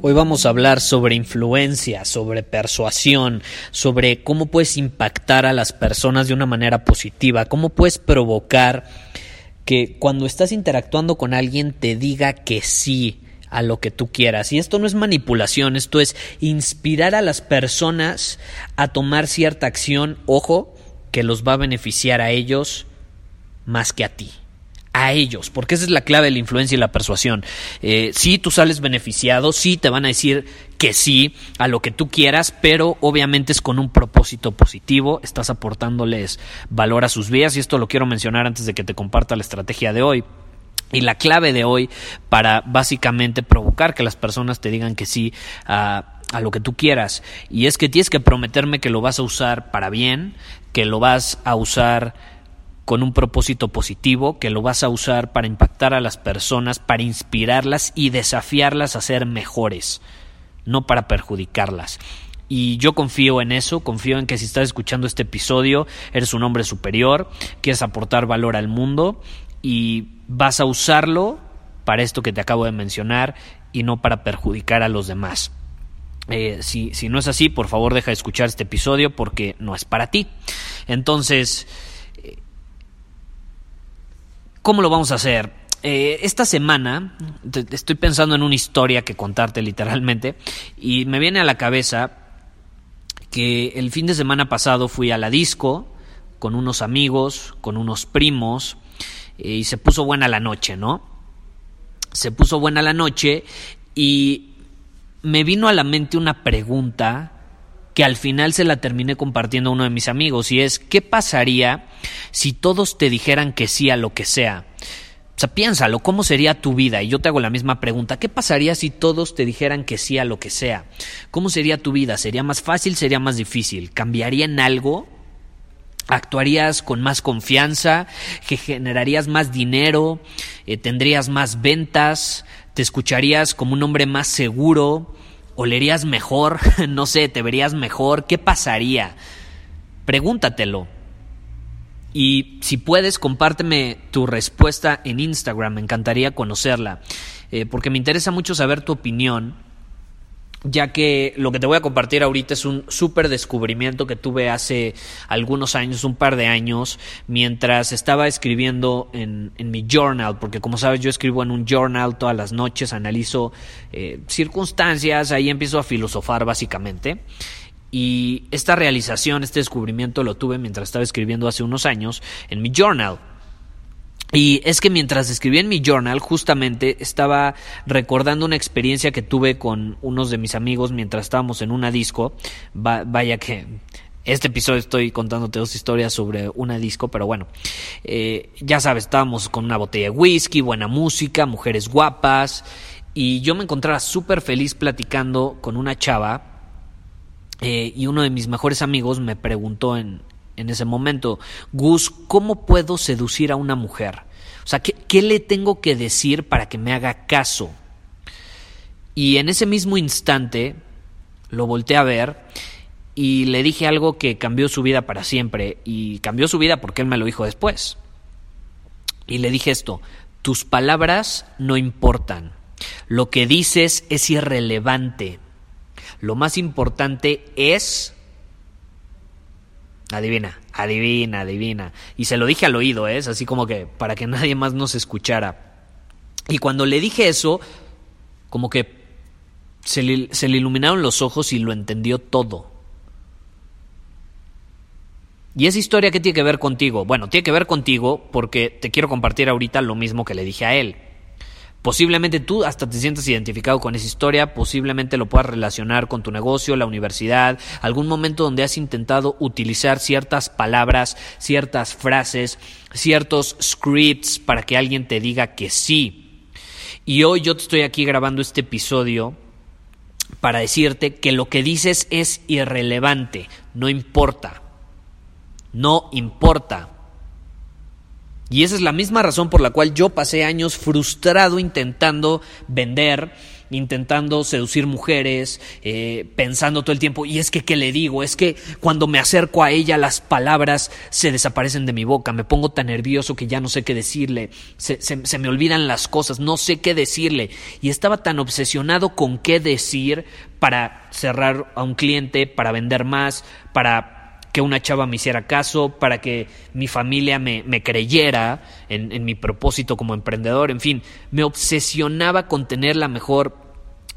Hoy vamos a hablar sobre influencia, sobre persuasión, sobre cómo puedes impactar a las personas de una manera positiva, cómo puedes provocar que cuando estás interactuando con alguien te diga que sí a lo que tú quieras. Y esto no es manipulación, esto es inspirar a las personas a tomar cierta acción, ojo, que los va a beneficiar a ellos más que a ti a ellos, porque esa es la clave de la influencia y la persuasión. Eh, sí, tú sales beneficiado, sí, te van a decir que sí a lo que tú quieras, pero obviamente es con un propósito positivo, estás aportándoles valor a sus vidas y esto lo quiero mencionar antes de que te comparta la estrategia de hoy. Y la clave de hoy para básicamente provocar que las personas te digan que sí a, a lo que tú quieras. Y es que tienes que prometerme que lo vas a usar para bien, que lo vas a usar con un propósito positivo, que lo vas a usar para impactar a las personas, para inspirarlas y desafiarlas a ser mejores, no para perjudicarlas. Y yo confío en eso, confío en que si estás escuchando este episodio, eres un hombre superior, quieres aportar valor al mundo y vas a usarlo para esto que te acabo de mencionar y no para perjudicar a los demás. Eh, si, si no es así, por favor deja de escuchar este episodio porque no es para ti. Entonces, ¿Cómo lo vamos a hacer? Eh, esta semana estoy pensando en una historia que contarte literalmente y me viene a la cabeza que el fin de semana pasado fui a la disco con unos amigos, con unos primos eh, y se puso buena la noche, ¿no? Se puso buena la noche y me vino a la mente una pregunta que al final se la terminé compartiendo a uno de mis amigos y es ¿qué pasaría si todos te dijeran que sí a lo que sea? O sea, piénsalo, ¿cómo sería tu vida? Y yo te hago la misma pregunta, ¿qué pasaría si todos te dijeran que sí a lo que sea? ¿Cómo sería tu vida? ¿Sería más fácil? ¿Sería más difícil? ¿Cambiaría en algo? ¿Actuarías con más confianza? ¿Que generarías más dinero? Eh, ¿Tendrías más ventas? ¿Te escucharías como un hombre más seguro? ¿Olerías mejor? no sé, ¿te verías mejor? ¿Qué pasaría? Pregúntatelo. Y si puedes, compárteme tu respuesta en Instagram, me encantaría conocerla, eh, porque me interesa mucho saber tu opinión ya que lo que te voy a compartir ahorita es un súper descubrimiento que tuve hace algunos años, un par de años, mientras estaba escribiendo en, mi journal, porque como sabes yo escribo en un journal todas las noches, analizo eh, circunstancias, ahí empiezo a filosofar básicamente. Y esta realización, este descubrimiento lo tuve mientras estaba escribiendo hace unos años en mi journal. Y es que mientras escribía en mi journal, justamente estaba recordando una experiencia que tuve con unos de mis amigos mientras estábamos en una disco. vaya que este episodio estoy contándote dos historias sobre una disco, pero bueno, eh, ya sabes, estábamos con una botella de whisky, buena música, mujeres guapas, y yo me encontraba súper feliz platicando con una chava. Eh, y uno de mis mejores amigos me preguntó en, en ese momento, Gus, ¿cómo puedo seducir a una mujer? O sea, ¿qué, le tengo que decir para que me haga caso? Y en ese mismo instante lo volteé a ver y le dije algo que cambió su vida para siempre. Y cambió su vida porque él me lo dijo después. Y le dije esto, tus palabras no importan. Lo que dices es irrelevante. Lo más importante es Adivina, adivina, adivina. Y se lo dije al oído, ¿eh? Así como que para que nadie más nos escuchara. Y cuando le dije eso, como que se le, se le iluminaron los ojos y lo entendió todo. ¿Y esa historia qué tiene que ver contigo? Bueno, tiene que ver contigo porque te quiero compartir ahorita lo mismo que le dije a él. Posiblemente tú hasta te sientas identificado con esa historia, posiblemente lo puedas relacionar con tu negocio, la universidad, algún momento donde has intentado utilizar ciertas palabras, ciertas frases, ciertos scripts para que alguien te diga que sí. Y hoy yo te estoy aquí grabando este episodio para decirte que lo que dices es irrelevante, no importa. No importa. Y esa es la misma razón por la cual yo pasé años frustrado intentando vender, intentando seducir mujeres, eh, pensando todo el tiempo, y es que, ¿qué le digo? Es que cuando me acerco a ella las palabras se desaparecen de mi boca, me pongo tan nervioso que ya no sé qué decirle, se, se me olvidan las cosas, no sé qué decirle, y estaba tan obsesionado con qué decir para cerrar a un cliente, para vender más, para que una chava me hiciera caso, para que mi familia me, creyera en, mi propósito como emprendedor, en fin, me obsesionaba con tener la mejor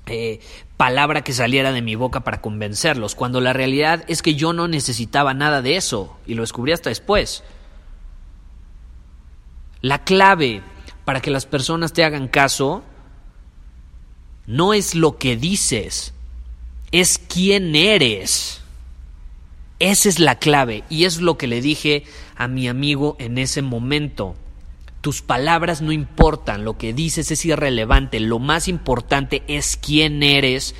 eh, palabra que saliera de mi boca para convencerlos, cuando la realidad es que yo no necesitaba nada de eso, y lo descubrí hasta después. La clave para que las personas te hagan caso no es lo que dices, es quién eres. Esa es la clave y es lo que le dije a mi amigo en ese momento. Tus palabras no importan, lo que dices es irrelevante, lo más importante es quién eres,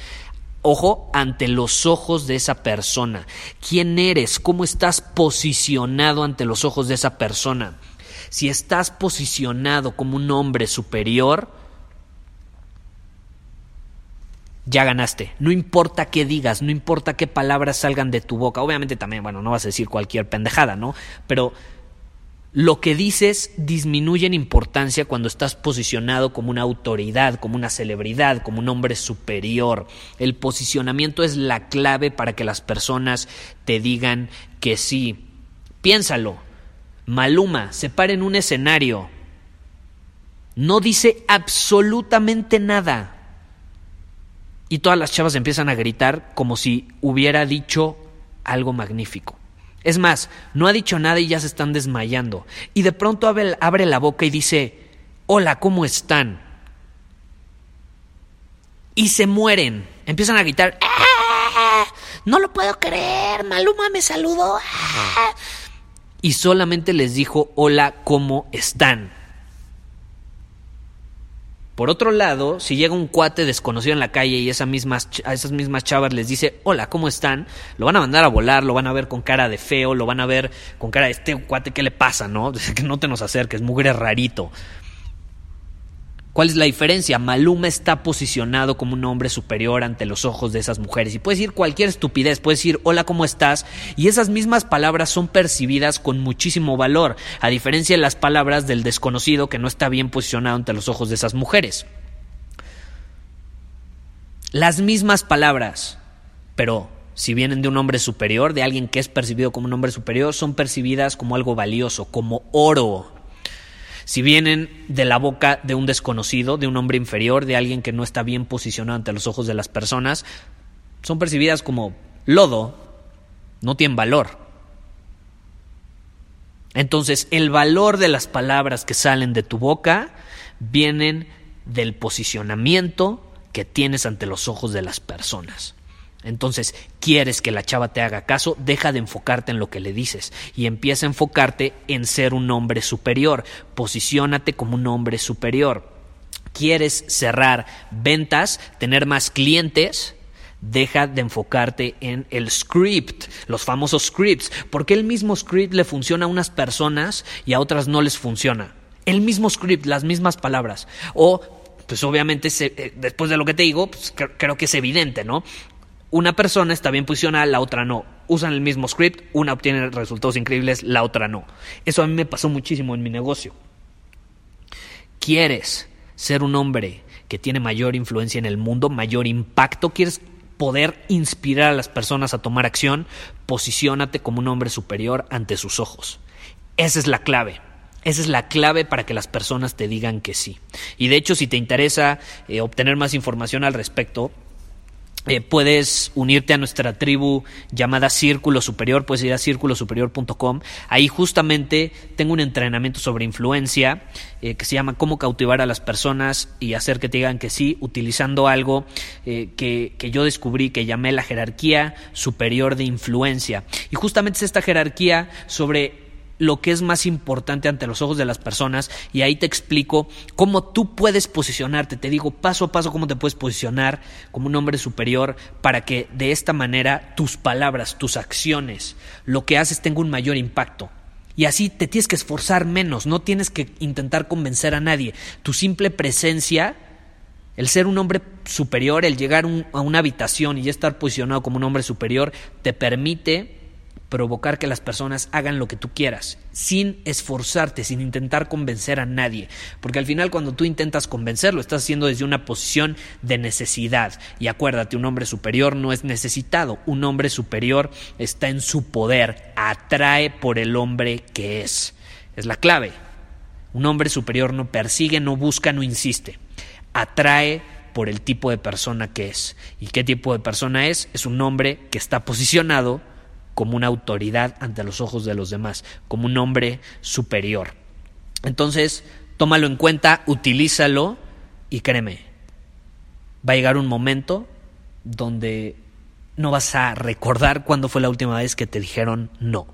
ojo, ante los ojos de esa persona. ¿Quién eres? ¿Cómo estás posicionado ante los ojos de esa persona? Si estás posicionado como un hombre superior, ya ganaste. No importa qué digas, no importa qué palabras salgan de tu boca. Obviamente también, bueno, no vas a decir cualquier pendejada, ¿no? Pero lo que dices disminuye en importancia cuando estás posicionado como una autoridad, como una celebridad, como un hombre superior. El posicionamiento es la clave para que las personas te digan que sí. Piénsalo. Maluma se para en un escenario. No dice absolutamente nada y todas las chavas empiezan a gritar como si hubiera dicho algo magnífico. Es más, no ha dicho nada y ya se están desmayando. Y de pronto abre, la boca y dice, hola, ¿cómo están? Y se mueren. Empiezan a gritar, ¡Ah! no lo puedo creer, Maluma me saludó. ¡Ah! Y solamente les dijo, hola, ¿cómo están? Por otro lado, si llega un cuate desconocido en la calle y esa mismas, a esas mismas chavas les dice, hola, ¿cómo están? Lo van a mandar a volar, lo van a ver con cara de feo, lo van a ver con cara de este cuate, ¿qué le pasa? ¿No? Que no te nos acerques, mugre rarito. ¿Cuál es la diferencia? Maluma está posicionado como un hombre superior ante los ojos de esas mujeres. Y puedes decir cualquier estupidez, puedes decir hola, ¿cómo estás? Y esas mismas palabras son percibidas con muchísimo valor, a diferencia de las palabras del desconocido que no está bien posicionado ante los ojos de esas mujeres. Las mismas palabras, pero si vienen de un hombre superior, de alguien que es percibido como un hombre superior, son percibidas como algo valioso, como oro si vienen de la boca de un desconocido, de un hombre inferior, de alguien que no está bien posicionado ante los ojos de las personas, son percibidas como lodo, no tienen valor. Entonces, el valor de las palabras que salen de tu boca vienen del posicionamiento que tienes ante los ojos de las personas. Entonces, quieres que la chava te haga caso, deja de enfocarte en lo que le dices y empieza a enfocarte en ser un hombre superior. Posiciónate como un hombre superior. ¿Quieres cerrar ventas, tener más clientes? Deja de enfocarte en el script, los famosos scripts, porque el mismo script le funciona a unas personas y a otras no les funciona. El mismo script, las mismas palabras. O pues obviamente eh, después de lo que te digo, pues, creo que es evidente, ¿no? Una persona está bien posicionada, la otra no. Usan el mismo script, una obtiene resultados increíbles, la otra no. Eso a mí me pasó muchísimo en mi negocio. ¿Quieres ser un hombre que tiene mayor influencia en el mundo, mayor impacto? ¿Quieres poder inspirar a las personas a tomar acción? Posiciónate como un hombre superior ante sus ojos. Esa es la clave. Esa es la clave para que las personas te digan que sí. Y de hecho, si te interesa eh, obtener más información al respecto, eh, puedes unirte a nuestra tribu llamada Círculo Superior, puedes ir a círculosuperior.com. Ahí justamente tengo un entrenamiento sobre influencia eh, que se llama Cómo cautivar a las personas y hacer que te digan que sí, utilizando algo eh, que, que yo descubrí que llamé la jerarquía superior de influencia. Y justamente es esta jerarquía sobre lo que es más importante ante los ojos de las personas y ahí te explico cómo tú puedes posicionarte, te digo paso a paso cómo te puedes posicionar como un hombre superior para que de esta manera tus palabras, tus acciones, lo que haces tenga un mayor impacto. Y así te tienes que esforzar menos, no tienes que intentar convencer a nadie. Tu simple presencia, el ser un hombre superior, el llegar a una habitación y estar posicionado como un hombre superior, te permite provocar que las personas hagan lo que tú quieras, sin esforzarte, sin intentar convencer a nadie. Porque al final cuando tú intentas convencerlo, estás haciendo desde una posición de necesidad. Y acuérdate, un hombre superior no es necesitado, un hombre superior está en su poder, atrae por el hombre que es. Es la clave. Un hombre superior no persigue, no busca, no insiste. Atrae por el tipo de persona que es. ¿Y qué tipo de persona es? Es un hombre que está posicionado como una autoridad ante los ojos de los demás, como un hombre superior. Entonces, tómalo en cuenta, utilízalo y créeme, va a llegar un momento donde no vas a recordar cuándo fue la última vez que te dijeron no.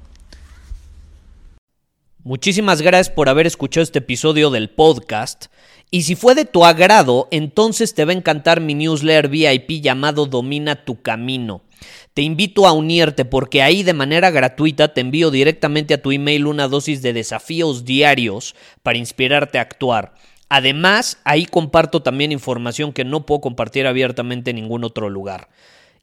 Muchísimas gracias por haber escuchado este episodio del podcast. Y si fue de tu agrado, entonces te va a encantar mi newsletter VIP llamado Domina tu Camino. Te invito a unirte porque ahí de manera gratuita te envío directamente a tu email una dosis de desafíos diarios para inspirarte a actuar. Además, ahí comparto también información que no puedo compartir abiertamente en ningún otro lugar.